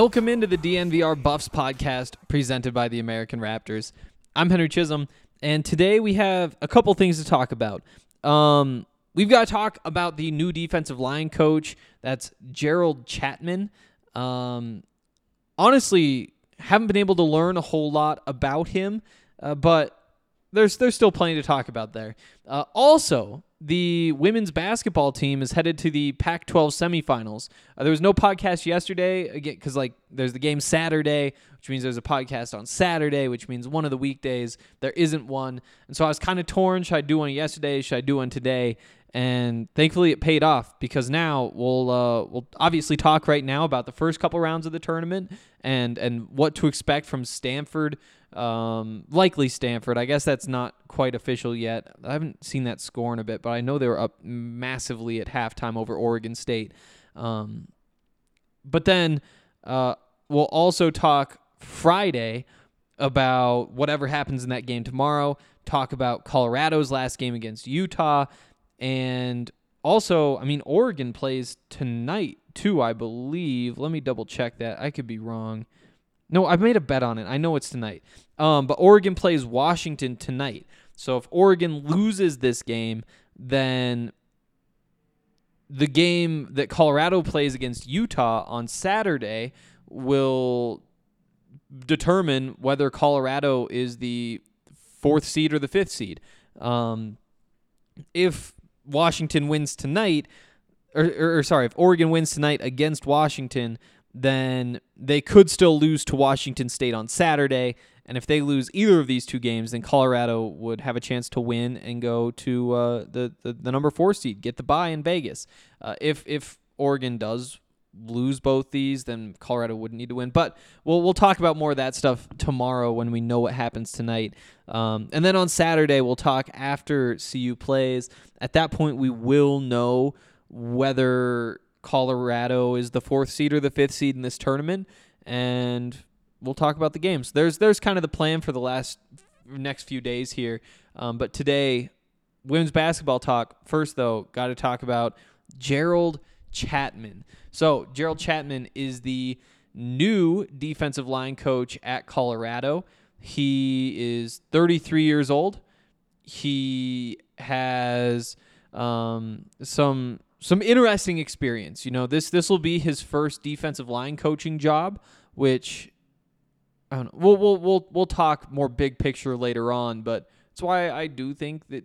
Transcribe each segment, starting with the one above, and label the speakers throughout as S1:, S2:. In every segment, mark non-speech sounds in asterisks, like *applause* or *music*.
S1: Welcome into the DNVR Buffs podcast presented by the American Raptors. I'm Henry Chisholm, and today we have a couple things to talk about. Um, we've got to talk about the new defensive line coach. That's Gerald Chapman. Um, honestly, haven't been able to learn a whole lot about him, uh, but there's there's still plenty to talk about there. Uh, also, the women's basketball team is headed to the Pac-12 semifinals. Uh, there was no podcast yesterday again because like there's the game Saturday, which means there's a podcast on Saturday, which means one of the weekdays there isn't one, and so I was kind of torn. Should I do one yesterday? Should I do one today? And thankfully, it paid off because now we'll uh, we'll obviously talk right now about the first couple rounds of the tournament and and what to expect from Stanford, um, likely Stanford. I guess that's not quite official yet. I haven't seen that score in a bit, but I know they were up massively at halftime over Oregon State. Um, but then uh, we'll also talk Friday about whatever happens in that game tomorrow. Talk about Colorado's last game against Utah. And also, I mean, Oregon plays tonight too, I believe. Let me double check that. I could be wrong. No, I've made a bet on it. I know it's tonight. Um, but Oregon plays Washington tonight. So if Oregon loses this game, then the game that Colorado plays against Utah on Saturday will determine whether Colorado is the fourth seed or the fifth seed. Um, if Washington wins tonight, or, or, or sorry, if Oregon wins tonight against Washington, then they could still lose to Washington State on Saturday. And if they lose either of these two games, then Colorado would have a chance to win and go to uh, the, the the number four seed, get the bye in Vegas. Uh, if if Oregon does lose both these, then Colorado wouldn't need to win. But we'll we'll talk about more of that stuff tomorrow when we know what happens tonight. Um, and then on Saturday we'll talk after CU plays. At that point, we will know whether Colorado is the fourth seed or the fifth seed in this tournament, and we'll talk about the games. There's there's kind of the plan for the last next few days here. Um, but today, women's basketball talk. First, though, got to talk about Gerald Chapman. So Gerald Chapman is the new defensive line coach at Colorado. He is 33 years old. He has um, some some interesting experience. You know, this this will be his first defensive line coaching job, which I don't know. We'll we'll we'll we'll talk more big picture later on, but that's why I do think that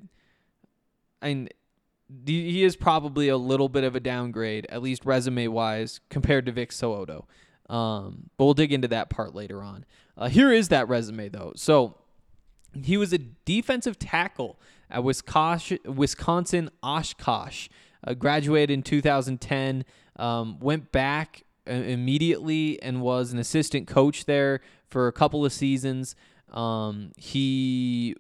S1: the- he is probably a little bit of a downgrade, at least resume wise, compared to Vic So'oto. Um, but we'll dig into that part later on. Uh, here is that resume though. So he was a defensive tackle at Wisconsin, Wisconsin Oshkosh. Uh, graduated in 2010. Um, went back uh, immediately and was an assistant coach there for a couple of seasons. Um, he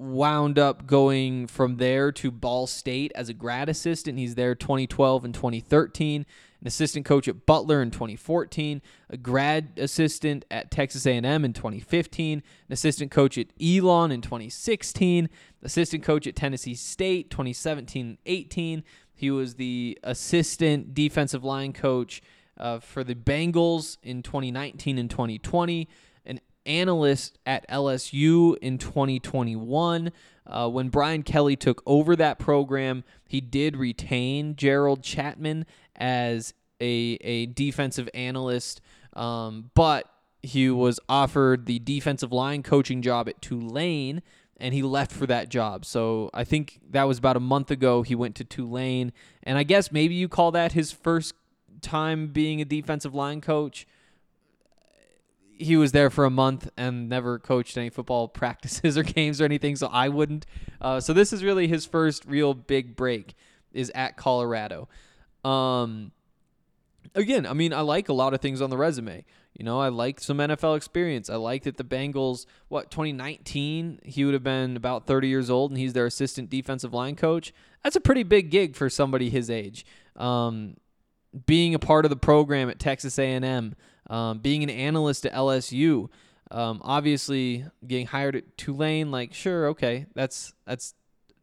S1: wound up going from there to Ball State as a grad assistant. He's there 2012 and 2013. An assistant coach at Butler in 2014, a grad assistant at Texas A&M in 2015, an assistant coach at Elon in 2016, assistant coach at Tennessee State 2017-18. He was the assistant defensive line coach uh, for the Bengals in 2019 and 2020 an analyst at LSU in 2021. Uh, when Brian Kelly took over that program, he did retain Gerald Chapman as a, a defensive analyst, um, but he was offered the defensive line coaching job at Tulane. And he left for that job. So I think that was about a month ago. He went to Tulane. And I guess maybe you call that his first time being a defensive line coach he was there for a month and never coached any football *laughs* practices or games or anything, so I wouldn't. Uh, so this is really his first real big break is at Colorado. Um, again, I mean, I like a lot of things on the resume. You know, I like some NFL experience. I like that the Bengals, what, 2019, he would have been about 30 years old and he's their assistant defensive line coach. That's a pretty big gig for somebody his age. Um, being a part of the program at Texas A&M, um, being an analyst at LSU, um, obviously getting hired at Tulane, like sure, okay, that's that's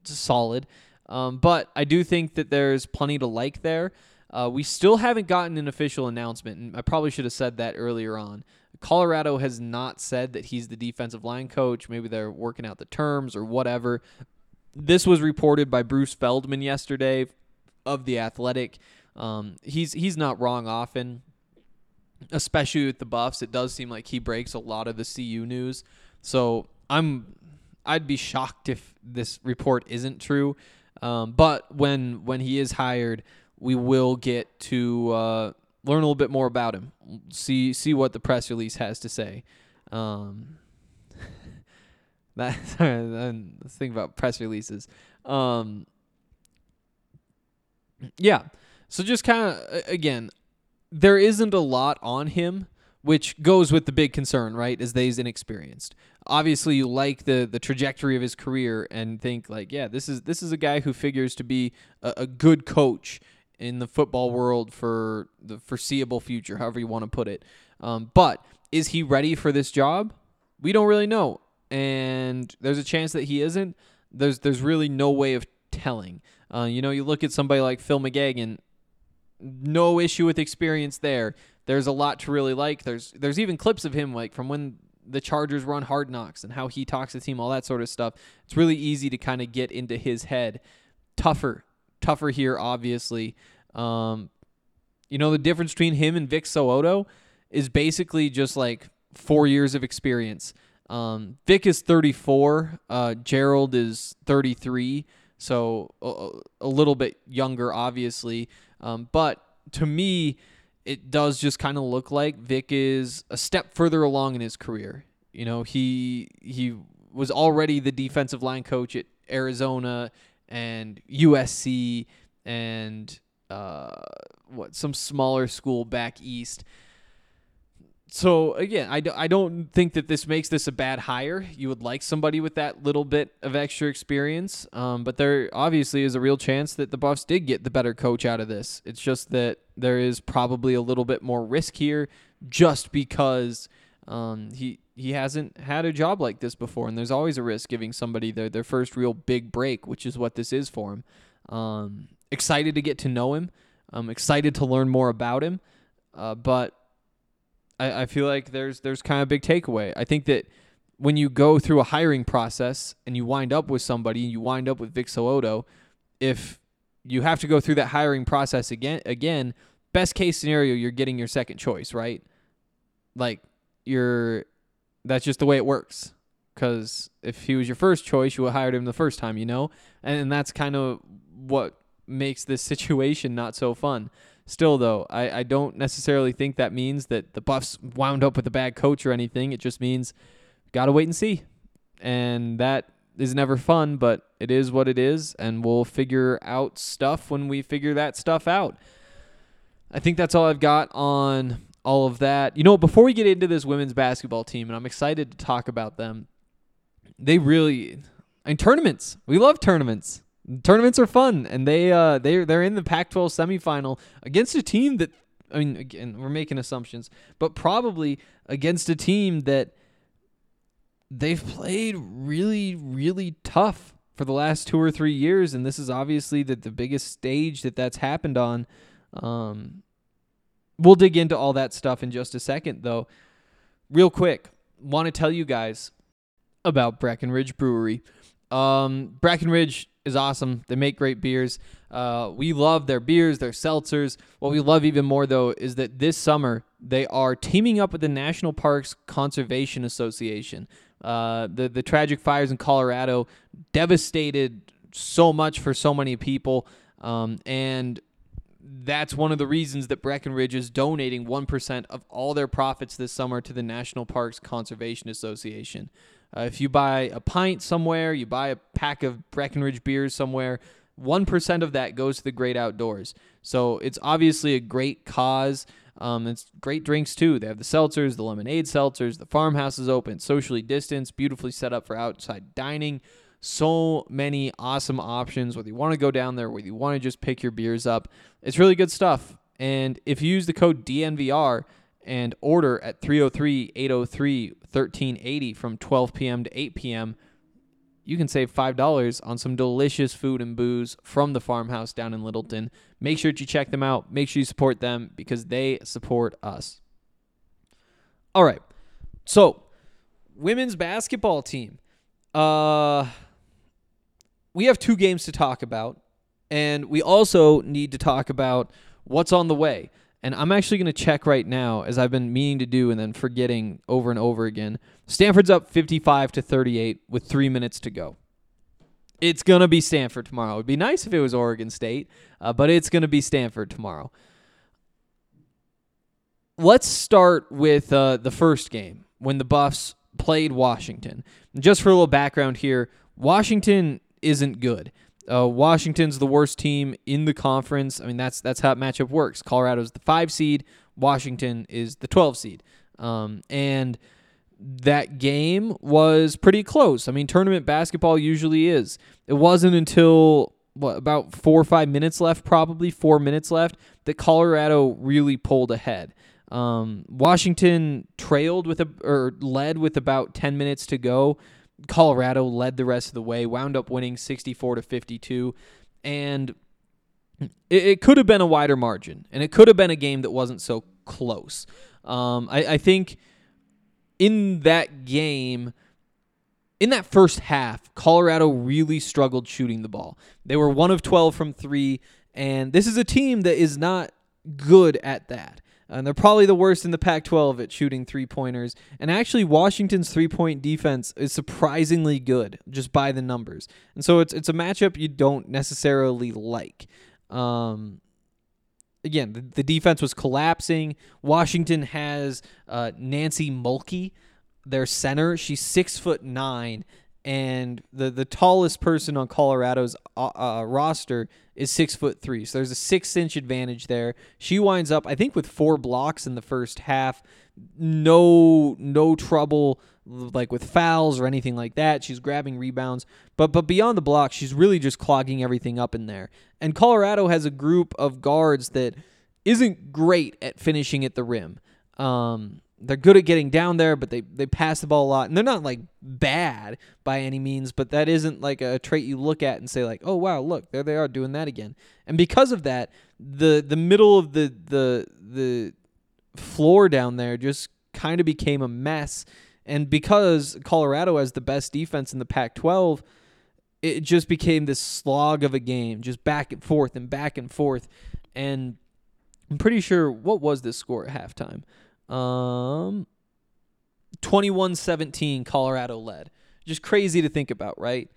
S1: solid. Um, but I do think that there's plenty to like there. Uh, we still haven't gotten an official announcement, and I probably should have said that earlier on. Colorado has not said that he's the defensive line coach. Maybe they're working out the terms or whatever. This was reported by Bruce Feldman yesterday of the Athletic. Um, he's he's not wrong often, especially with the Buffs. It does seem like he breaks a lot of the CU news. So I'm I'd be shocked if this report isn't true. Um, but when when he is hired, we will get to uh, learn a little bit more about him. See see what the press release has to say. Um, *laughs* that *laughs* let's think about press releases. Um, yeah. So just kind of again, there isn't a lot on him, which goes with the big concern, right? Is that he's inexperienced. Obviously, you like the the trajectory of his career and think like, yeah, this is this is a guy who figures to be a, a good coach in the football world for the foreseeable future, however you want to put it. Um, but is he ready for this job? We don't really know, and there's a chance that he isn't. There's there's really no way of telling. Uh, you know, you look at somebody like Phil McGeoghan, no issue with experience there. There's a lot to really like. There's there's even clips of him like from when the Chargers run Hard Knocks and how he talks to the team, all that sort of stuff. It's really easy to kind of get into his head. Tougher, tougher here, obviously. Um, you know, the difference between him and Vic So'oto is basically just like four years of experience. Um, Vic is 34. Uh, Gerald is 33. So a, a little bit younger, obviously. Um, but to me, it does just kind of look like Vic is a step further along in his career. You know, he he was already the defensive line coach at Arizona and USC and uh, what some smaller school back east. So again, I, do, I don't think that this makes this a bad hire. You would like somebody with that little bit of extra experience, um, but there obviously is a real chance that the Buffs did get the better coach out of this. It's just that there is probably a little bit more risk here, just because um, he he hasn't had a job like this before, and there's always a risk giving somebody their their first real big break, which is what this is for him. Um, excited to get to know him. I'm excited to learn more about him, uh, but I, I feel like there's there's kind of a big takeaway. I think that when you go through a hiring process and you wind up with somebody, you wind up with Vic So'oto, if you have to go through that hiring process again again, best case scenario you're getting your second choice, right? Like you're that's just the way it works. because if he was your first choice, you would hired him the first time, you know? And that's kind of what makes this *laughs* situation not so fun. Still, though, I, I don't necessarily think that means that the Buffs wound up with a bad coach or anything. It just means got to wait and see. And that is never fun, but it is what it is. And we'll figure out stuff when we figure that stuff out. I think that's all I've got on all of that. You know, before we get into this women's basketball team, and I'm excited to talk about them, they really, and tournaments. We love tournaments. Tournaments are fun, and they uh they they're in the Pac-12 semifinal against a team that I mean again we're making assumptions, but probably against a team that they've played really really tough for the last two or three years, and this is obviously the the biggest stage that that's happened on. Um, we'll dig into all that stuff in just a second, though. Real quick, want to tell you guys about Breckenridge Brewery. Um, Breckenridge is awesome. They make great beers. Uh, we love their beers, their seltzers. What we love even more, though, is that this summer they are teaming up with the National Parks Conservation Association. Uh, the the tragic fires in Colorado devastated so much for so many people, um, and that's one of the reasons that Breckenridge is donating 1% of all their profits this summer to the National Parks Conservation Association. Uh, if you buy a pint somewhere, you buy a pack of Breckenridge beers somewhere, 1% of that goes to the great outdoors. So it's obviously a great cause. Um, it's great drinks too. They have the seltzers, the lemonade seltzers, the farmhouse is open, socially distanced, beautifully set up for outside dining. So many awesome options, whether you want to go down there, whether you want to just pick your beers up. It's really good stuff. And if you use the code DNVR and order at 303 803 1380 from 12 p.m. to 8 p.m., you can save $5 on some delicious food and booze from the farmhouse down in Littleton. Make sure that you check them out. Make sure you support them because they support us. All right. So, women's basketball team. Uh we have two games to talk about and we also need to talk about what's on the way. And I'm actually going to check right now, as I've been meaning to do and then forgetting over and over again. Stanford's up 55 to 38 with three minutes to go. It's going to be Stanford tomorrow. It would be nice if it was Oregon State, uh, but it's going to be Stanford tomorrow. Let's start with uh, the first game when the Buffs played Washington. Just for a little background here, Washington isn't good. Uh, Washington's the worst team in the conference. I mean, that's that's how matchup works. Colorado's the five seed. Washington is the 12 seed. Um, and that game was pretty close. I mean, tournament basketball usually is. It wasn't until what about four or five minutes left, probably four minutes left, that Colorado really pulled ahead. Um, Washington trailed with a or led with about 10 minutes to go. Colorado led the rest of the way, wound up winning 64 to 52, and it, it could have been a wider margin, and it could have been a game that wasn't so close. Um, I, I think in that game, in that first half, Colorado really struggled shooting the ball. They were one of 12 from three, and this is a team that is not good at that. And they're probably the worst in the Pac 12 at shooting three pointers. And actually, Washington's three point defense is surprisingly good just by the numbers. And so it's, it's a matchup you don't necessarily like. Um, again, the, the defense was collapsing. Washington has uh, Nancy Mulkey, their center. She's six foot nine, and the the tallest person on Colorado's uh, uh, roster is six foot three. So there's a six inch advantage there. She winds up, I think, with four blocks in the first half. No, no trouble like with fouls or anything like that. She's grabbing rebounds, but but beyond the block, she's really just clogging everything up in there. And Colorado has a group of guards that isn't great at finishing at the rim. Um, they're good at getting down there, but they they pass the ball a lot, and they're not like bad by any means. But that isn't like a trait you look at and say like, oh wow, look there they are doing that again. And because of that, the the middle of the the the floor down there just kind of became a mess. And because Colorado has the best defense in the Pac-12, it just became this slog of a game, just back and forth and back and forth. And I'm pretty sure what was this score at halftime? Um 21-17 Colorado led. just crazy to think about, right?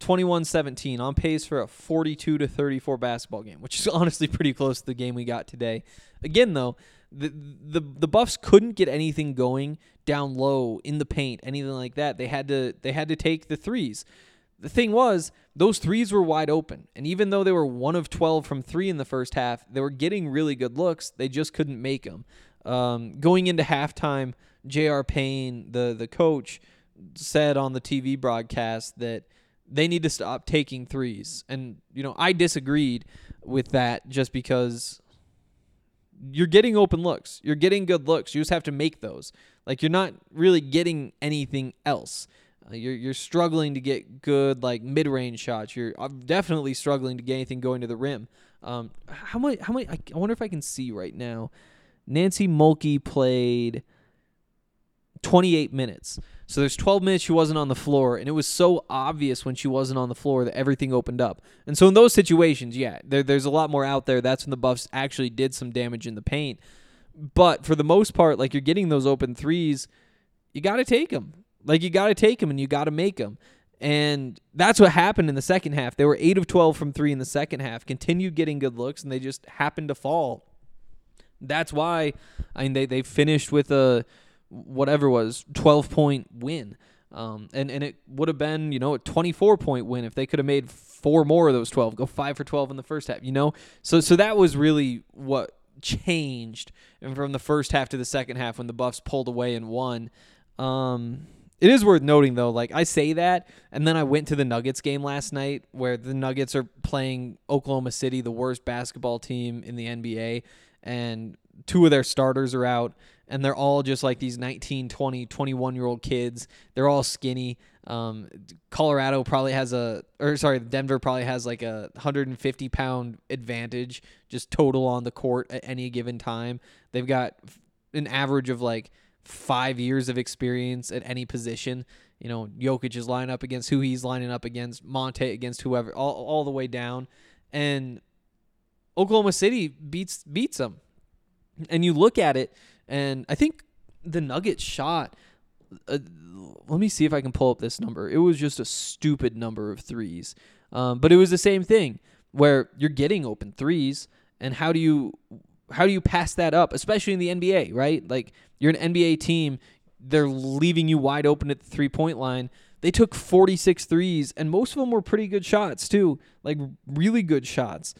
S1: 21-17 on pace for a 42 to 34 basketball game, which is *laughs* honestly pretty close to the game we got today. Again though, the the the Buffs couldn't get anything going down low in the paint, anything like that. They had to they had to take the threes. The thing was, those threes were wide open. And even though they were 1 of 12 from 3 in the first half, they were getting really good looks. They just couldn't make them. Um, going into halftime, J.R. Payne, the the coach, said on the TV broadcast that they need to stop taking threes. And you know, I disagreed with that just because you're getting open looks. You're getting good looks. You just have to make those. Like you're not really getting anything else. Uh, you're you're struggling to get good like mid-range shots. You're uh, definitely struggling to get anything going to the rim. Um, how many? How many? I, I wonder if I can see right now. Nancy Mulkey played 28 minutes. So there's 12 minutes she wasn't on the floor, and it was so obvious when she wasn't on the floor that everything opened up. And so in those situations, yeah, there, there's a lot more out there. That's when the Buffs actually did some damage in the paint. But for the most part, like you're getting those open threes, you got to take them. Like you got to take them and you got to make them. And that's what happened in the second half. They were 8 of 12 from 3 in the second half, continued getting good looks, and they just happened to fall. That's why I mean they they finished with a whatever was 12 point win. Um, and, and it would have been, you know, a 24 point win if they could have made four more of those 12, go five for 12 in the first half, you know? So, so that was really what changed from the first half to the second half when the Buffs pulled away and won. Um, it is worth noting though, like I say that, and then I went to the Nuggets game last night where the Nuggets are playing Oklahoma City, the worst basketball team in the NBA, and two of their starters are out and they're all just like these 19 20 21 year old kids. They're all skinny. Um, colorado probably has a or sorry denver probably has like a 150 pound advantage just total on the court at any given time. They've got an average of like five years of experience at any position. You know Jokic is lining up against who he's lining up against monte against whoever all, all the way down. And oklahoma city beats beats them and you look at it, and I think the Nuggets shot. Uh, let me see if I can pull up this number. It was just a stupid number of threes, um, but it was the same thing where you're getting open threes, and how do you how do you pass that up, especially in the NBA, right? Like you're an NBA team, they're leaving you wide open at the three point line. They took 46 threes, and most of them were pretty good shots too, like really good shots.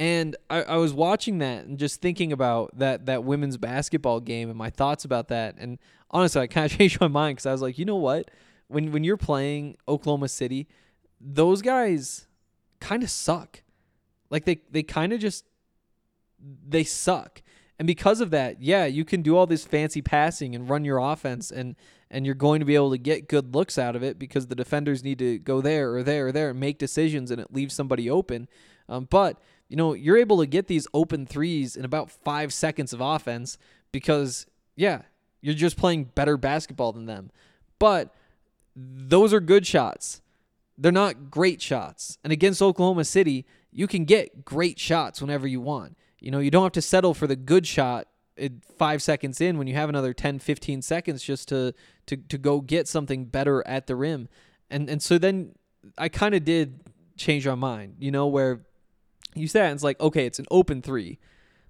S1: And I, I was watching that and just thinking about that that women's basketball game and my thoughts about that. And honestly, I kind of *laughs* changed my mind because I was like, you know what? When when you're playing Oklahoma City, those guys kind of suck. Like they they kind of just they suck. And because of that, yeah, you can do all this fancy passing and run your offense and and you're going to be able to get good looks out of it because the defenders need to go there or there or there and make decisions and it leaves somebody open. Um, but you know, you're able to get these open threes in about five seconds of offense because, yeah, you're just playing better basketball than them. But those are good shots. They're not great shots. And against Oklahoma City, you can get great shots whenever you want. You know, you don't have to settle for the good shot five seconds in when you have another 10, 15 seconds just to, to, to go get something better at the rim. And, and so then I kind of did change my mind, you know, where you say and it's like, okay, it's an open three,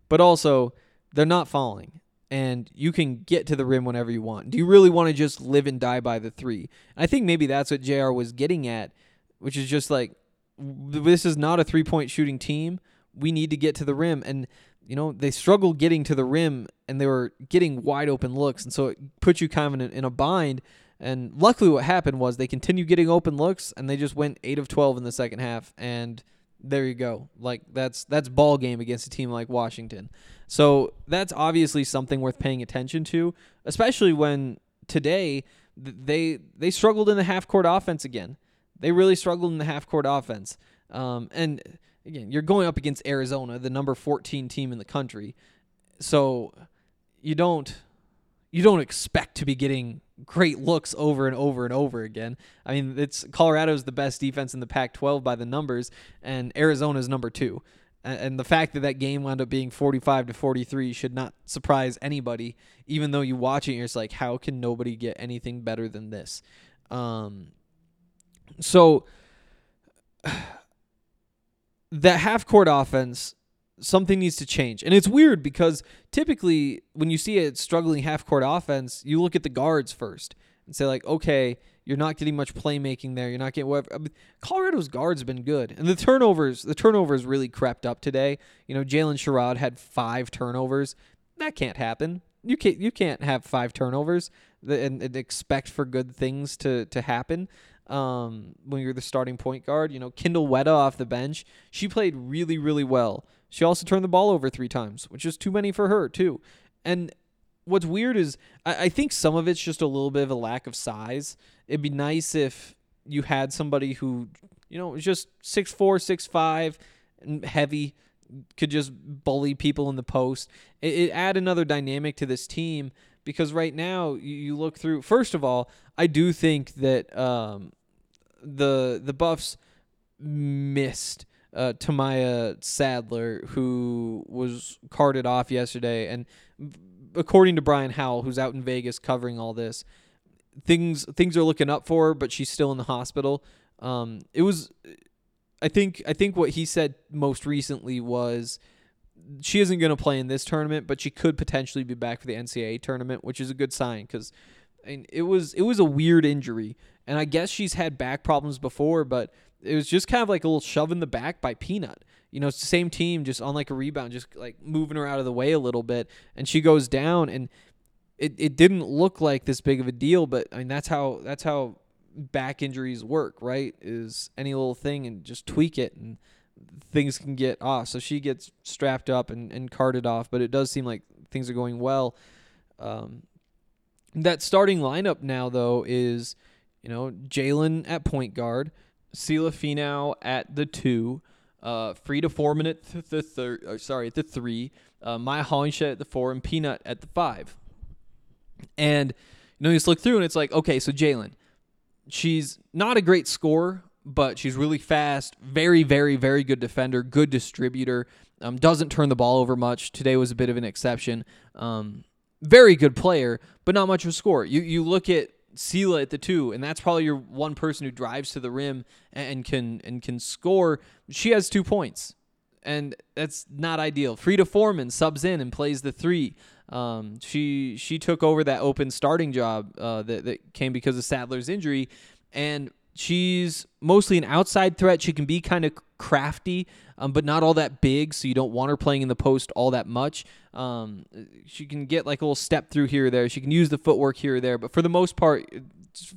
S1: but also they're not falling and you can get to the rim whenever you want. Do you really want to just live and die by the three? I think maybe that's what JR was getting at, which is just like, this is not a three point shooting team. We need to get to the rim. And, you know, they struggled getting to the rim and they were getting wide open looks. And so it puts you kind of in a, in a bind. And luckily, what happened was they continued getting open looks and they just went 8 of 12 in the second half. And there you go. Like that's that's ball game against a team like Washington. So that's obviously something worth paying attention to, especially when today they they struggled in the half court offense again. They really struggled in the half court offense. Um, and again, you're going up against Arizona, the number 14 team in the country. So you don't you don't expect to be getting great looks over and over and over again. I mean, it's Colorado's the best defense in the Pac-12 by the numbers, and Arizona's number two. And the fact that that game wound up being 45 to 43 should not surprise anybody. Even though you watch it, you're just like, how can nobody get anything better than this? Um, So *sighs* that half court offense, something needs to change. And it's weird because typically when you see a struggling half court offense, you look at the guards first and say, like, okay, you're not getting much playmaking there. You're not getting whatever. I mean, Colorado's guards been good, and the turnovers, the turnovers really crept up today. You know, Jaylyn Sherrod had five turnovers. That can't happen. You can't you can't have five turnovers and, and expect for good things to to happen. Um, when you're the starting point guard, you know, Kindyll Wetta off the bench, she played really really well. She also turned the ball over three times, which is too many for her too. And what's weird is I, I think some of it's just a little bit of a lack of size. It'd be nice if you had somebody who, you know, was just six four, six five, and heavy, could just bully people in the post. It, it add another dynamic to this team because right now you, you look through. First of all, I do think that um, the the Buffs missed uh, Tameiya Sadler, who was carted off yesterday, and according to Brian Howell, who's out in Vegas covering all this, things things are looking up for her, but she's still in the hospital. Um, it was, I think, I think what he said most recently was she isn't going to play in this tournament, but she could potentially be back for the NCAA tournament, which is a good sign because it was it was a weird injury, and I guess she's had back problems before, but it was just kind of like a little shove in the back by Peanut. You know, it's the same team, just on like a rebound, just like moving her out of the way a little bit, and she goes down, and it, it didn't look like this big of a deal, but I mean that's how that's how back injuries work, right? Is any little thing and just tweak it and things can get off. So she gets strapped up and, and carted off, but it does seem like things are going well. Um, that starting lineup now though is, you know, Jaylyn at point guard, Sila Finau at the two, uh, Frida Formann at th- the third, uh, sorry, at the three, uh, Mya Hollingshed at the four, and Peanut at the five. And you know, you just look through and it's like, okay, so Jaylyn, she's not a great scorer, but she's really fast, very, very, very good defender, good distributor. Um, doesn't turn the ball over much. Today was a bit of an exception. Um, very good player, but not much of a scorer. You you look at Sela at the two, and that's probably your one person who drives to the rim and can and can score. She has two points, and that's not ideal. Frida Formann subs in and plays the three. Um, she she took over that open starting job uh, that that came because of Sadler's injury, and she's mostly an outside threat. She can be kind of crafty, um, but not all that big, so you don't want her playing in the post all that much. Um, she can get like a little step through here or there. She can use the footwork here or there, but for the most part,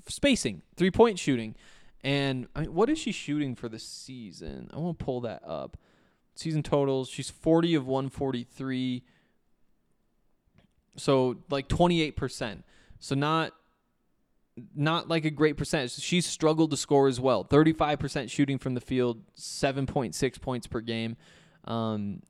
S1: spacing, three point shooting. And I mean, what is she shooting for the season? I want to pull that up. Season totals, she's 40 of 143. So like 28%. So not not like a great percentage. She's struggled to score as well. 35% shooting from the field, 7.6 points per game. Um,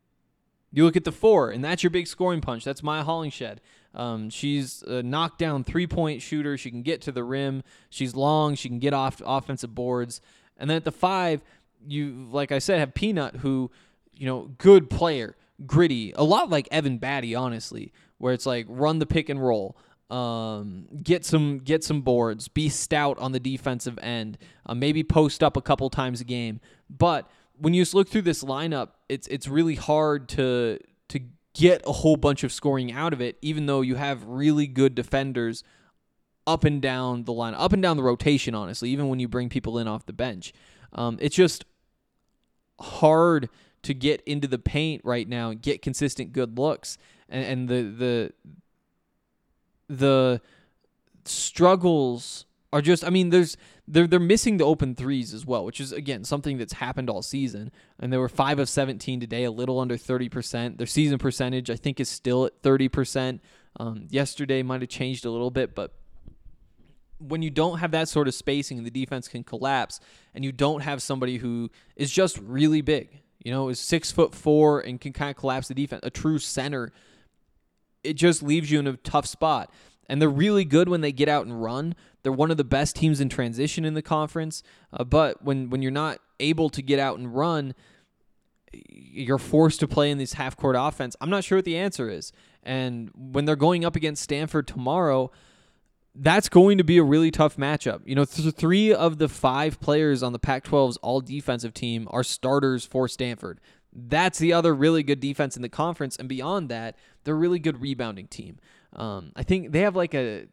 S1: you look at the four, and that's your big scoring punch. That's Mya Hollingshed. Um, she's a knockdown three point shooter. She can get to the rim. She's long. She can get off offensive boards. And then at the five, you like I said, have Peanut, who, you know, good player, gritty, a lot like Evan Battey, honestly, where it's like run the pick and roll. Um, get some get some boards, be stout on the defensive end, uh, maybe post up a couple times a game. But when you just look through this lineup, it's it's really hard to to get a whole bunch of scoring out of it, even though you have really good defenders up and down the line, up and down the rotation. Honestly, even when you bring people in off the bench, um, it's just hard to get into the paint right now and get consistent good looks. And, and the the the struggles are just I mean there's they're they're missing the open threes as well, which is again something that's happened all season. And they were 5 of 17 today, a little under 30%. Their season percentage I think is still at 30%. Um, yesterday might have changed a little bit, but when you don't have that sort of spacing, the defense can collapse, and you don't have somebody who is just really big, you know, is six foot four and can kind of collapse the defense, a true center it just leaves you in a tough spot. And they're really good when they get out and run. They're one of the best teams in transition in the conference. Uh, but when when you're not able to get out and run, you're forced to play in this half court offense. I'm not sure what the answer is. And when they're going up against Stanford tomorrow, that's going to be a really tough matchup. You know, th- three of the five players on the Pac 12's all defensive team are starters for Stanford. That's the other really good defense in the conference. And beyond that, they're a really good rebounding team. Um, I think they have like a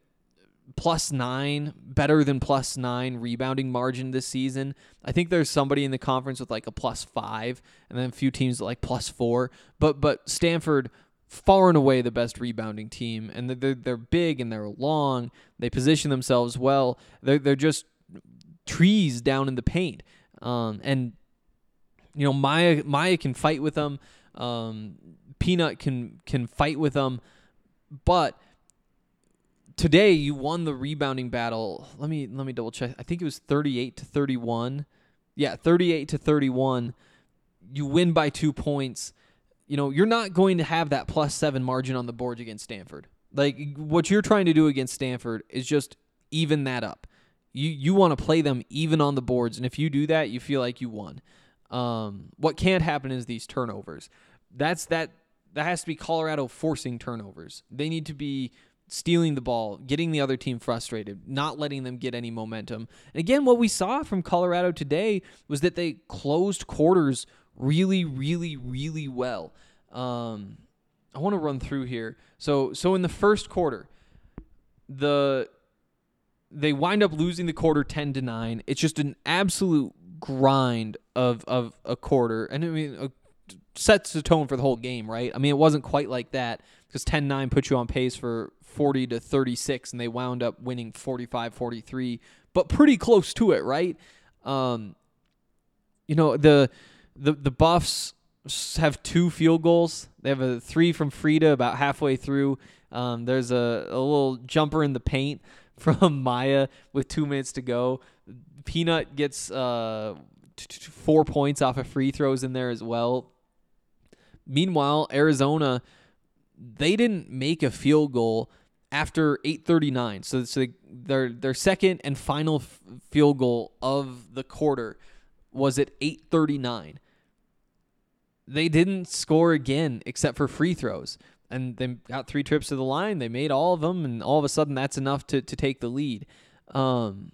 S1: plus nine, better than plus nine rebounding margin this season. I think there's somebody in the conference with like a plus five, and then a few teams like plus four. But but Stanford far and away the best rebounding team, and they're they're big and they're long. They position themselves well. They're they're just trees down in the paint, um, and you know Maya Maya can fight with them. Um, Peanut can can fight with them, but today you won the rebounding battle. Let me let me double check. I think it was 38 to 31. Yeah, 38 to 31. You win by 2 points. You know, you're not going to have that plus 7 margin on the board against Stanford. Like what you're trying to do against Stanford is just even that up. You you want to play them even on the boards and if you do that, you feel like you won. Um, what can't happen is these turnovers. That's that that has to be Colorado forcing turnovers. They need to be stealing the ball, getting the other team frustrated, not letting them get any momentum. And again, what we saw from Colorado today was that they closed quarters really, really, really well. Um, I want to run through here. So, so in the first quarter, the they wind up losing the quarter 10 to 9. It's just an absolute grind of of a quarter. And I mean, a, sets the tone for the whole game, right? I mean, it wasn't quite like that because 10-9 put you on pace for 40 to 36 and they wound up winning 45-43, but pretty close to it, right? Um you know, the the the Buffs have two field goals. They have a three from Frida about halfway through. Um, there's a, a little jumper in the paint *laughs* from Maya with two minutes to go. Peanut gets uh, four points off of free throws in there as well. Meanwhile, Arizona, they didn't make a field goal after 8:39. So, so their their second and final f- field goal of the quarter was at 8:39. They didn't score again except for free throws. And they got three trips to the line. They made all of them, and all of a sudden, that's enough to, to take the lead. Um,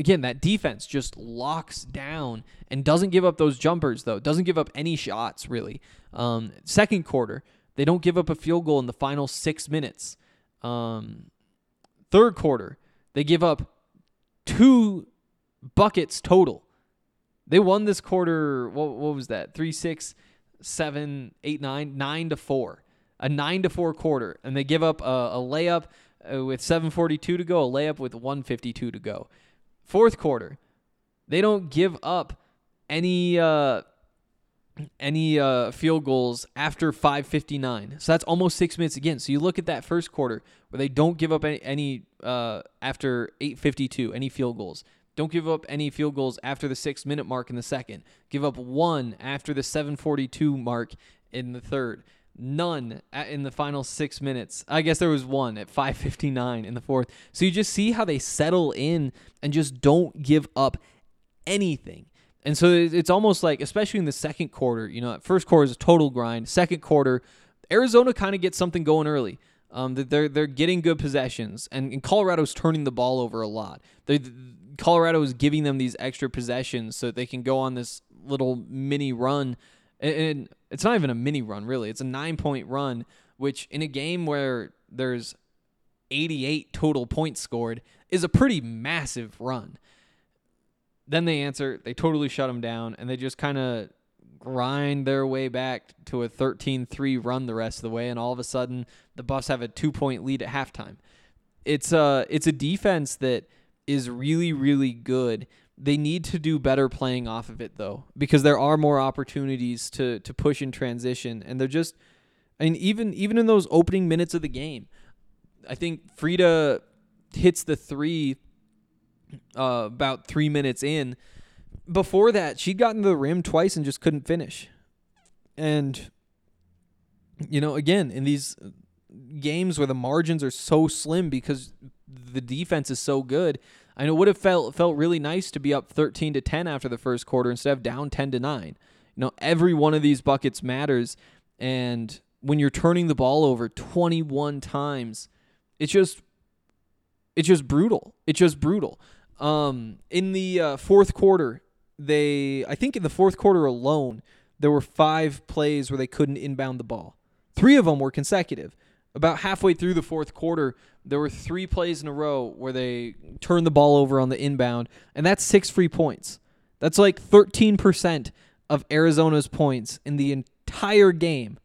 S1: again, that defense just locks down and doesn't give up those jumpers, though. Doesn't give up any shots, really. Um, second quarter, they don't give up a field goal in the final six minutes. Um, third quarter, they give up two buckets total. They won this quarter. What, what was that? Three, six, seven, eight, nine, nine to four. A nine to four quarter, and they give up a, a layup uh, with 7:42 to go, a layup with 152 to go. Fourth quarter, they don't give up any uh, any uh, field goals after 5:59. So that's almost six minutes again. So you look at that first quarter where they don't give up any, any uh, after 8:52 any field goals. Don't give up any field goals after the six minute mark in the second. Give up one after the 7:42 mark in the third. None in the final six minutes. I guess there was one at 5:59 in the fourth. So you just see how they settle in and just don't give up anything. And so it's almost like, especially in the second quarter, you know, first quarter is a total grind. Second quarter, Arizona kind of gets something going early. Um, they're they're getting good possessions, and, and Colorado's turning the ball over a lot. They Colorado is giving them these extra possessions so they can go on this little mini run, and, and it's not even a mini run really. It's a nine point run, which in a game where there's 88 total points scored is a pretty massive run. Then they answer, they totally shut them down, and they just kind of grind their way back to a 13-3 run the rest of the way, and all of a sudden the Buffs have a two-point lead at halftime. It's a it's a defense that is really really good. They need to do better playing off of it though, because there are more opportunities to to push in transition, and they're just, I mean, even even in those opening minutes of the game, I think Frida hits the three uh, about three minutes in. Before that, she'd gotten to the rim twice and just couldn't finish. And, you know, again, in these games where the margins are so slim because the defense is so good, Know it would have felt felt really nice to be up 13 to 10 after the first quarter instead of down 10 to 9. You know, every one of these buckets matters and when you're turning the ball over 21 times, it's just It's just brutal. It's just brutal. Um, in the uh, fourth quarter, they I think in the fourth quarter alone, there were five plays where they couldn't inbound the ball. Three of them were consecutive. About halfway through the fourth quarter, there were three plays in a row where they turned the ball over on the inbound, and that's six free points. That's like 13% of Arizona's points in the entire game.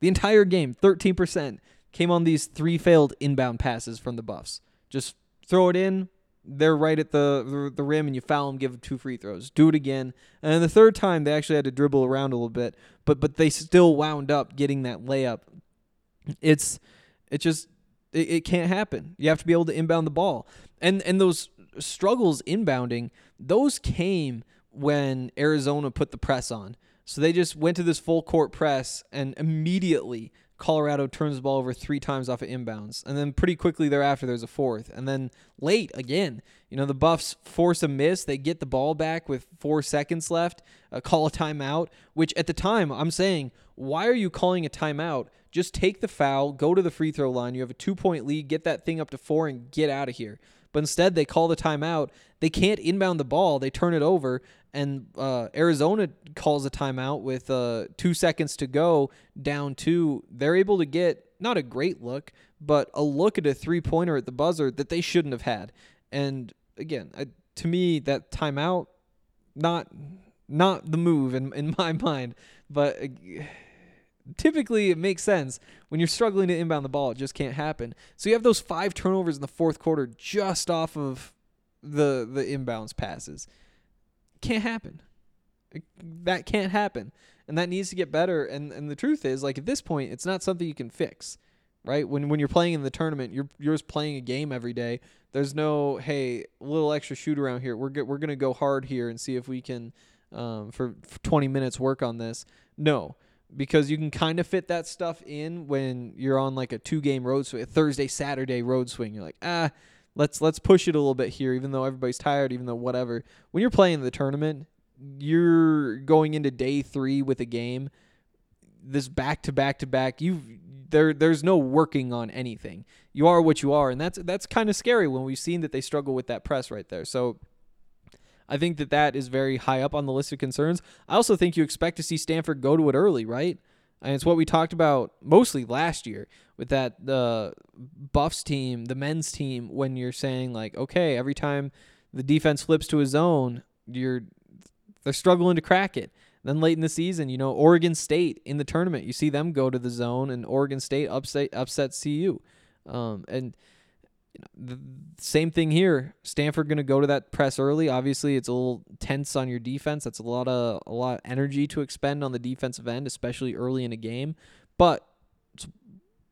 S1: The entire game, 13% came on these three failed inbound passes from the Buffs. Just throw it in, they're right at the, the rim and you foul them, give them two free throws. Do it again. And the third time they actually had to dribble around a little bit, but but they still wound up getting that layup. It's it just it, it can't happen. You have to be able to inbound the ball. And and those struggles inbounding, those came when Arizona put the press on. So they just went to this full court press and immediately Colorado turns the ball over three times off of inbounds. And then pretty quickly thereafter, there's a fourth. And then late again, you know, the Buffs force a miss. They get the ball back with four seconds left, uh, call a timeout, which at the time I'm saying, why are you calling a timeout? Just take the foul, go to the free throw line. You have a two point lead, get that thing up to four, and get out of here. But instead, they call the timeout. They can't inbound the ball. They turn it over, and uh, Arizona calls a timeout with uh, two seconds to go, down two. They're able to get not a great look, but a look at a three pointer at the buzzer that they shouldn't have had. And again, I, to me, that timeout, not not the move in in *laughs* my mind, but. Typically it makes sense. When you're struggling to inbound the ball it just can't happen. So you have those five turnovers in the fourth quarter just off of the the inbounds passes. Can't happen. That can't happen. And that needs to get better. And and the truth is like at this point it's not something you can fix right? When when you're playing in the tournament you're you're just playing a game every day. There's no hey little extra shoot around here. We're go- we're going to go hard here and see if we can um, for, for 20 minutes work on this. No because you can kind of fit that stuff in when you're on like a two game road swing, a Thursday Saturday road swing. You're like, ah, let's let's push it a little bit here, even though everybody's tired, even though whatever. When you're playing the tournament, you're going into day three with a game. This back to back to back, you there there's no working on anything. You are what you are, and that's that's kind of scary when we've seen that they struggle with that press right there. So I think that that is very high up on the list of concerns. I also think you expect to see Stanford go to it early, right? And it's what we talked about mostly last year with that the Buffs team, the men's team, when you're saying like, okay, every time the defense flips to a zone, you're they're struggling to crack it. Then late in the season, you know, Oregon State in the tournament, you see them go to the zone, and Oregon State upset upset CU, um, and you know, the same thing here. Stanford going to go to that press early. Obviously, it's a little tense on your defense. That's a lot of a lot of energy to expend on the defensive end, especially early in a game. But it's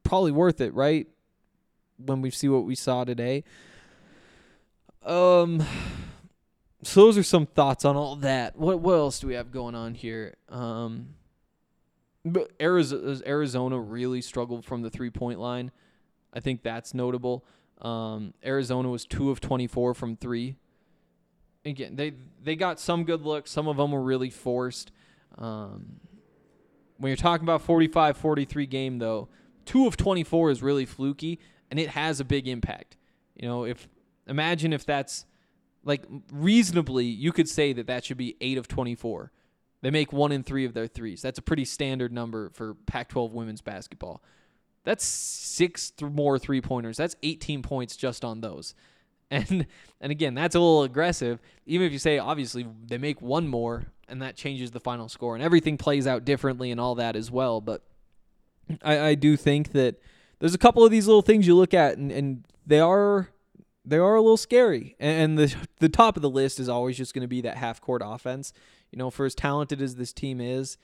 S1: probably worth it, right? When we see what we saw today. Um. So those are some thoughts on all that. What what else do we have going on here? Um. But Arizona, Arizona really struggled from the three point line. I think that's notable. Um, Arizona was two of 24 from three. Again, they they got some good looks. Some of them were really forced. Um, when you're talking about 45-43 game, though, two of 24 is really fluky, and it has a big impact. You know, if imagine if that's like reasonably, you could say that that should be eight of 24. They make one in three of their threes. That's a pretty standard number for Pac-12 women's basketball. That's six th- more three pointers. That's 18 points just on those. *laughs* And and again, that's a little aggressive. Even if you say obviously they make one more and that changes the final score and everything plays out differently and all that as well. But I, I do think that there's a couple of these little things you look at and, and they are they are a little scary. And the the top of the list is always just going to be that half court offense. You know, for as talented as this team is,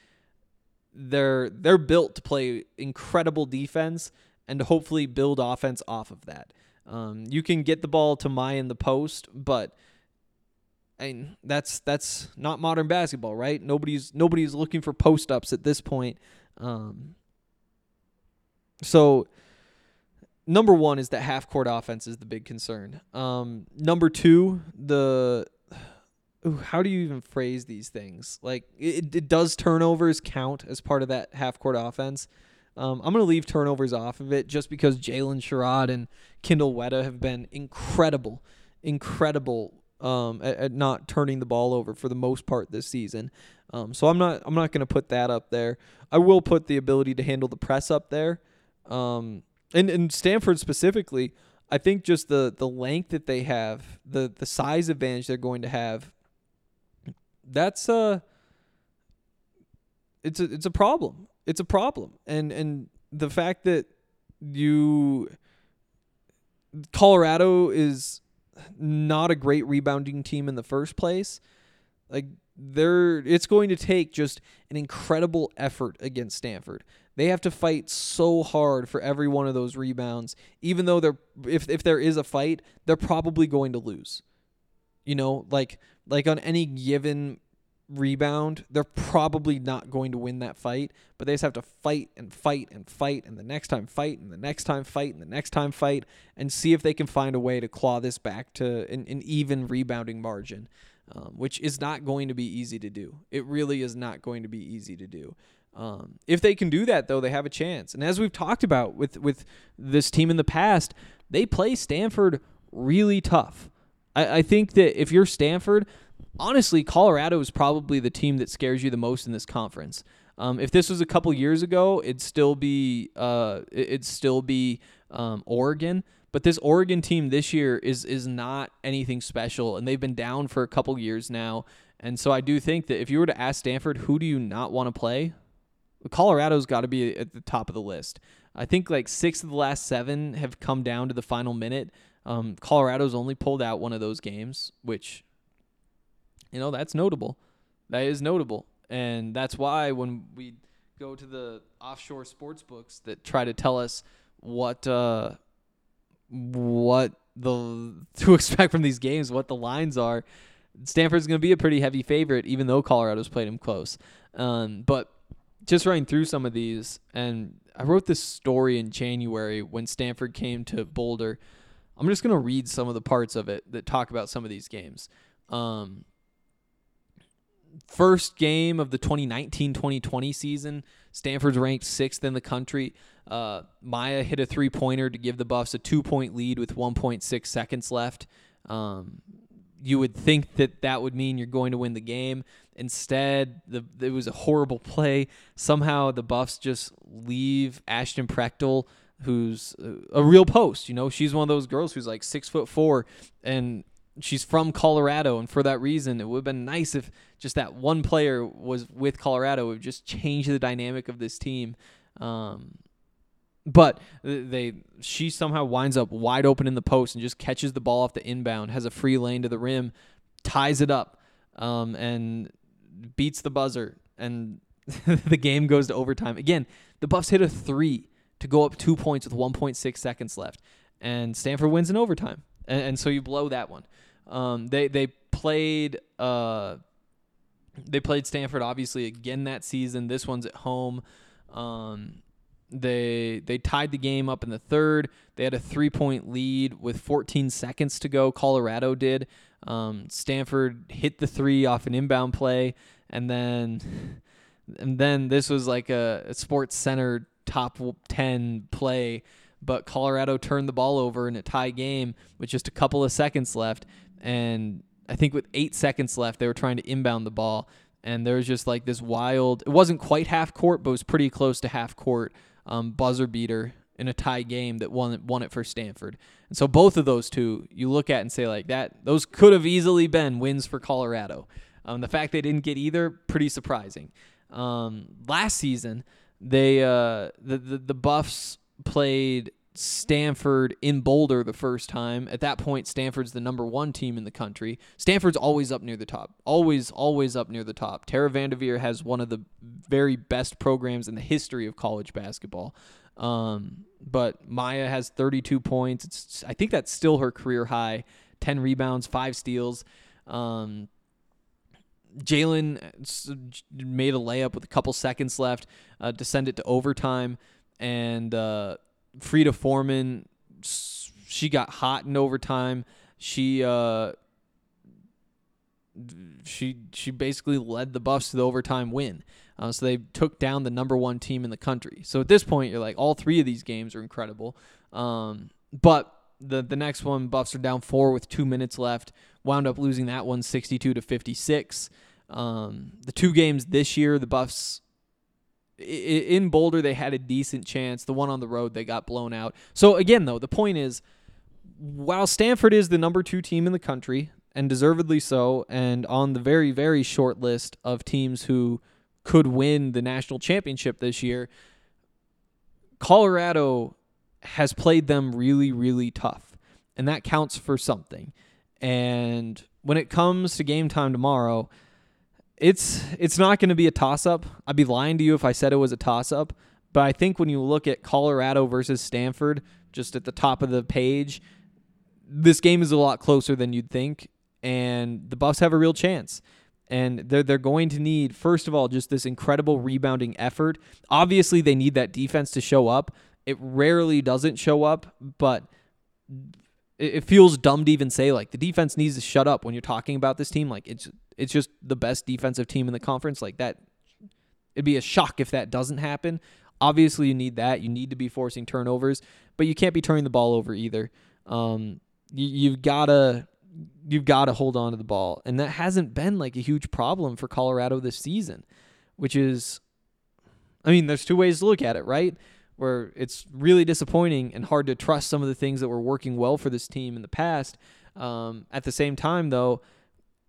S1: they're they're built to play incredible defense and to hopefully build offense off of that. Um, you can get the ball to Mya in the post, but I mean, that's that's not modern basketball, right? Nobody's nobody's looking for post ups at this point. Um, so number one is that half court offense is the big concern. Um, number two, the how do you even phrase these things? Like it, it does turnovers count as part of that half court offense, Um, I'm going to leave turnovers off of it just because Jaylyn Sherrod and Kindyll Wetta have been incredible, incredible um, at, at not turning the ball over for the most part this season. Um, so I'm not I'm not going to put that up there. I will put the ability to handle the press up there. Um, and and Stanford specifically, I think just the the length that they have, the the size advantage they're going to have. That's a it's a it's a problem. It's a problem. And and the fact that you Colorado is not a great rebounding team in the first place. Like they're it's going to take just an incredible effort against Stanford. They have to fight so hard for every one of those rebounds, even though they're if if there is a fight, they're probably going to lose. You know, like like on any given rebound, they're probably not going to win that fight, but they just have to fight and fight and fight and the next time fight and the next time fight and the next time fight and see if they can find a way to claw this back to an, an even rebounding margin, um, which is not going to be easy to do. It really is not going to be easy to do. Um, if they can do that, though, they have a chance. And as we've talked about with with this team in the past, they play Stanford really tough. I, I think that if you're Stanford, honestly, Colorado is probably the team that scares you the most in this conference. Um, if this was a couple years ago, it'd still be uh, it'd still be um, Oregon. But this Oregon team this year is is not anything special, and they've been down for a couple years now. And so I do think that if you were to ask Stanford, who do you not want to play? Colorado's got to be at the top of the list. I think like six of the last seven have come down to the final minute. Um, Colorado's only pulled out one of those games, which you know, that's notable. That is notable. And that's why when we go to the offshore sports books that try to tell us what uh what the *laughs* to expect from these games, what the lines are, Stanford's going to be a pretty heavy favorite even though Colorado's played him close. Um but just running through some of these and I wrote this story in January when Stanford came to Boulder. I'm just going to read some of the parts of it that talk about some of these games. Um, first game of the 2019-2020 season. Stanford's ranked sixth in the country. Uh, Mya hit a three-pointer to give the Buffs a two-point lead with 1.6 seconds left. Um, you would think that that would mean you're going to win the game. Instead, the, it was a horrible play. Somehow the Buffs just leave Ashton Prechtel, who's a, a real post. You know, she's one of those girls who's like six foot four and she's from Colorado, and for that reason, it would have been nice if just that one player was with Colorado. It would just change the dynamic of this team. Um, but they she somehow winds up wide open in the post and just catches the ball off the inbound, has a free lane to the rim, ties it up, um, and beats the buzzer, and *laughs* the game goes to overtime. Again, the Buffs hit a three to go up two points with 1.6 seconds left, and Stanford wins in overtime, and, and so you blow that one. Um, they they played uh, they played Stanford obviously again that season. This one's at home. Um, they they tied the game up in the third. They had a three point lead with 14 seconds to go. Colorado did. Um, Stanford hit the three off an inbound play, and then *laughs* and then this was like a, a Sports Center top 10 play. But Colorado turned the ball over in a tie game with just a couple of seconds left and I think with eight seconds left, they were trying to inbound the ball, and there was just like this wild. It wasn't quite half court, but it was pretty close to half court um, buzzer beater in a tie game that won won it for Stanford. And so both of those two, you look at and say like that, those could have easily been wins for Colorado. Um, the fact they didn't get either, pretty surprising. Um, last season, they uh, the, the the Buffs played Stanford in Boulder the first time. At that point, Stanford's the number one team in the country. Stanford's always up near the top. Always, always up near the top. Tara VanDerveer has one of the very best programs in the history of college basketball. Um, but Mya has 32 points. It's, I think that's still her career high. 10 rebounds, five steals. Um, Jaylyn made a layup with a couple seconds left uh, to send it to overtime. And uh, Frida Formann, she got hot in overtime. She uh, she she basically led the Buffs to the overtime win. Uh, so they took down the number one team in the country. So at this point, you're like, all three of these games are incredible. Um, but the the next one, Buffs are down four with two minutes left. Wound up losing that one 62 to 56. Um, the two games this year, the Buffs in Boulder, they had a decent chance. The one on the road, they got blown out. So again, though, the point is, while Stanford is the number two team in the country, and deservedly so, and on the very, very short list of teams who could win the national championship this year, Colorado has played them really, really tough. And that counts for something. And when it comes to game time tomorrow, it's it's not going to be a toss up. I'd be lying to you if I said it was a toss up, but I think when you look at Colorado versus Stanford just at the top of the page, this game is a lot closer than you'd think and the Buffs have a real chance. And they're they're going to need first of all just this incredible rebounding effort. Obviously, they need that defense to show up. It rarely doesn't show up, but it, feels dumb to even say like the defense needs to shut up when you're talking about this team. Like it's it's just the best defensive team in the conference. Like that, it'd be a shock if that doesn't happen. Obviously, you need that. You need to be forcing turnovers, but you can't be turning the ball over either. Um, you, you've gotta you've got to hold on to the ball. And that hasn't been like a huge problem for Colorado this season, which is, I mean, there's two ways to look at it, right? Where it's really disappointing and hard to trust some of the things that were working well for this team in the past. Um, at the same time, though,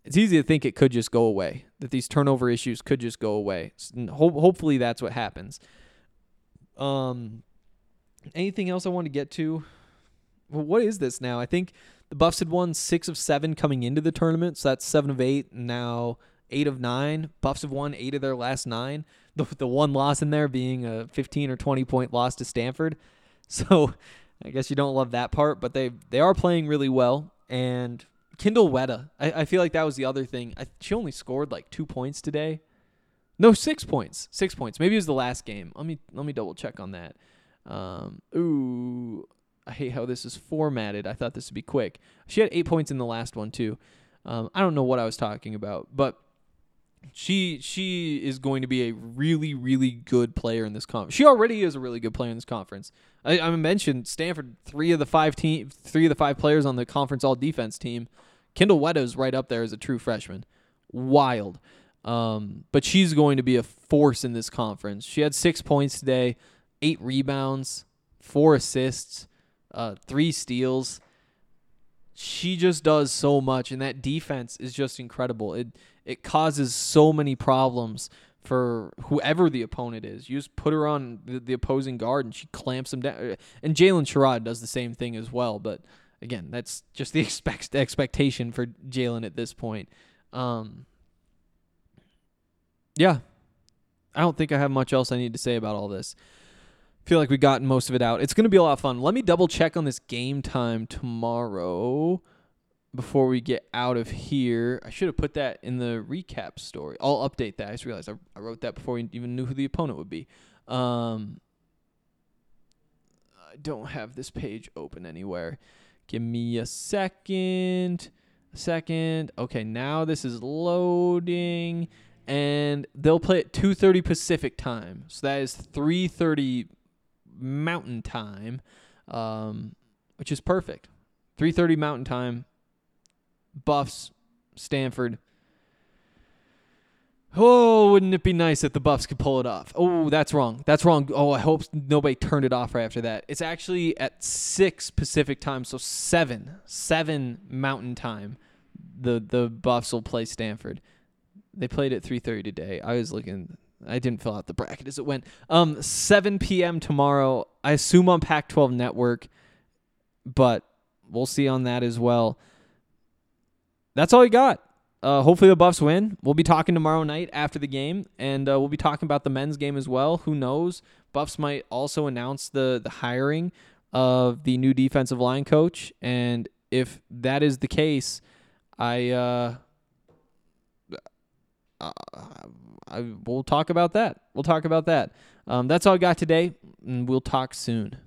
S1: it's easy to think it could just go away, that these turnover issues could just go away. Ho- hopefully that's what happens. Um, anything else I want to get to? Well, what is this now? I think the Buffs had won six of seven coming into the tournament, so that's seven of eight. Now eight of nine. Buffs have won eight of their last nine. The, the one loss in there being a 15 or 20 point loss to Stanford. *laughs* So I guess you don't love that part, but they they are playing really well. And Kindyll Wetta, I, I feel like that was the other thing. I, she only scored like two points today. No, six points. Six points. Maybe it was the last game. Let me let me double check on that. Um, ooh, I hate how this is formatted. I thought this would be quick. She had eight points in the last one too. Um, I don't know what I was talking about, but she she is going to be a really really good player in this conference. She already is a really good player in this conference. I, I mentioned Stanford, three of the five team, three of the five players on the conference all defense team. Kindyll is right up there as a true freshman. Wild. Um, but she's going to be a force in this conference. She had six points today, eight rebounds, four assists, uh, three steals. She just does so much, and that defense is just incredible. It it causes so many problems for whoever the opponent is. You just put her on the, the opposing guard, and she clamps them down. And Jaylyn Sherrod does the same thing as well. But again, that's just the *laughs* expect expectation for Jaylyn at this point. Um, yeah, I don't think I have much else I need to say about all this. Feel like we've gotten most of it out. It's going to be a lot of fun. Let me double check on this game time tomorrow before we get out of here. I should have put that in the recap story. I'll update that. I just realized I, I wrote that before we even knew who the opponent would be. Um, I don't have this page open anywhere. Give me a second. A second. Okay, now this is loading and they'll play at 2:30 Pacific time. So that is 3:30 Mountain time, um, which is perfect. 3:30 Mountain time. Buffs, Stanford. Oh, wouldn't it be nice if the Buffs could pull it off? Oh, that's wrong. That's wrong. Oh, I hope nobody turned it off right after that. It's actually at six Pacific time, so seven, seven Mountain time. The the Buffs will play Stanford. They played at 3:30 today. I was looking. I didn't fill out the bracket as it went. Um, 7 p.m. tomorrow. I assume on Pac-12 Network, but we'll see on that as well. That's all we got. Uh, hopefully the Buffs win. We'll be talking tomorrow night after the game, and uh, we'll be talking about the men's game as well. Who knows? Buffs might also announce the the hiring of the new defensive line coach, and if that is the case, I. Uh, uh, I, we'll talk about that. We'll talk about that. Um, that's all I got today, and we'll talk soon.